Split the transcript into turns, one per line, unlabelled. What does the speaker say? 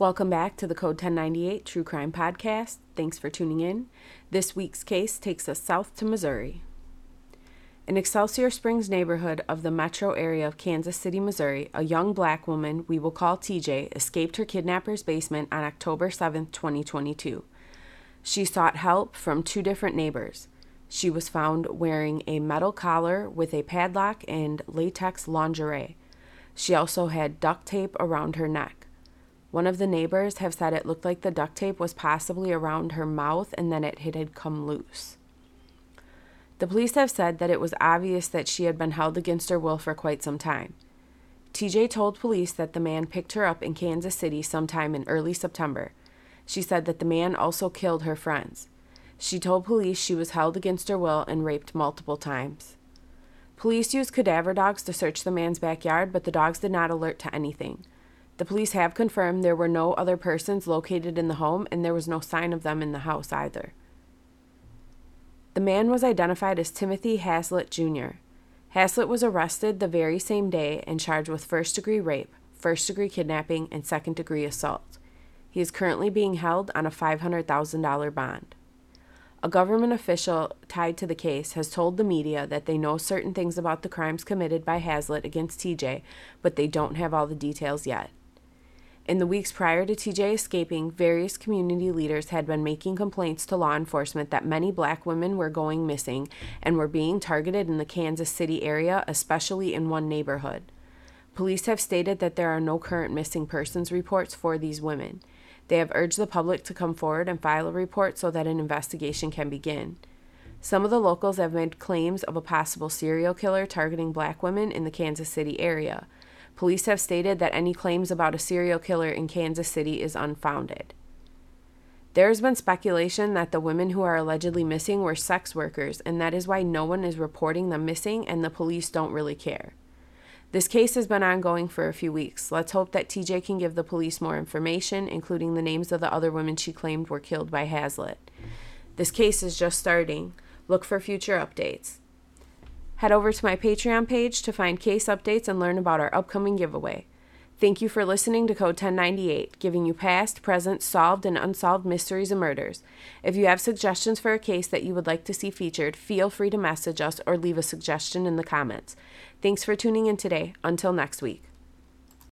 Welcome back to the Code 1098 True Crime Podcast. Thanks for tuning in. This week's case takes us south to Missouri. In Excelsior Springs neighborhood of the metro area of Kansas City, Missouri, a young black woman we will call TJ escaped her kidnapper's basement on October 7, 2022. She sought help from two different neighbors. She was found wearing a metal collar with a padlock and latex lingerie. She also had duct tape around her neck. One of the neighbors have said it looked like the duct tape was possibly around her mouth and then it had come loose. The police have said that it was obvious that she had been held against her will for quite some time. TJ told police that the man picked her up in Kansas City sometime in early September. She said that the man also killed her friends. She told police she was held against her will and raped multiple times. Police used cadaver dogs to search the man's backyard, but the dogs did not alert to anything. The police have confirmed there were no other persons located in the home and there was no sign of them in the house either. The man was identified as Timothy Haslett Jr. Haslett was arrested the very same day and charged with first degree rape, first degree kidnapping, and second degree assault. He is currently being held on a $500,000 bond. A government official tied to the case has told the media that they know certain things about the crimes committed by Haslett against TJ, but they don't have all the details yet. In the weeks prior to TJ escaping, various community leaders had been making complaints to law enforcement that many black women were going missing and were being targeted in the Kansas City area, especially in one neighborhood. Police have stated that there are no current missing persons reports for these women. They have urged the public to come forward and file a report so that an investigation can begin. Some of the locals have made claims of a possible serial killer targeting black women in the Kansas City area. Police have stated that any claims about a serial killer in Kansas City is unfounded. There has been speculation that the women who are allegedly missing were sex workers, and that is why no one is reporting them missing and the police don't really care. This case has been ongoing for a few weeks. Let's hope that TJ can give the police more information, including the names of the other women she claimed were killed by Haslett. This case is just starting. Look for future updates. Head over to my Patreon page to find case updates and learn about our upcoming giveaway. Thank you for listening to Code 1098, giving you past, present, solved, and unsolved mysteries and murders. If you have suggestions for a case that you would like to see featured, feel free to message us or leave a suggestion in the comments. Thanks for tuning in today. Until next week.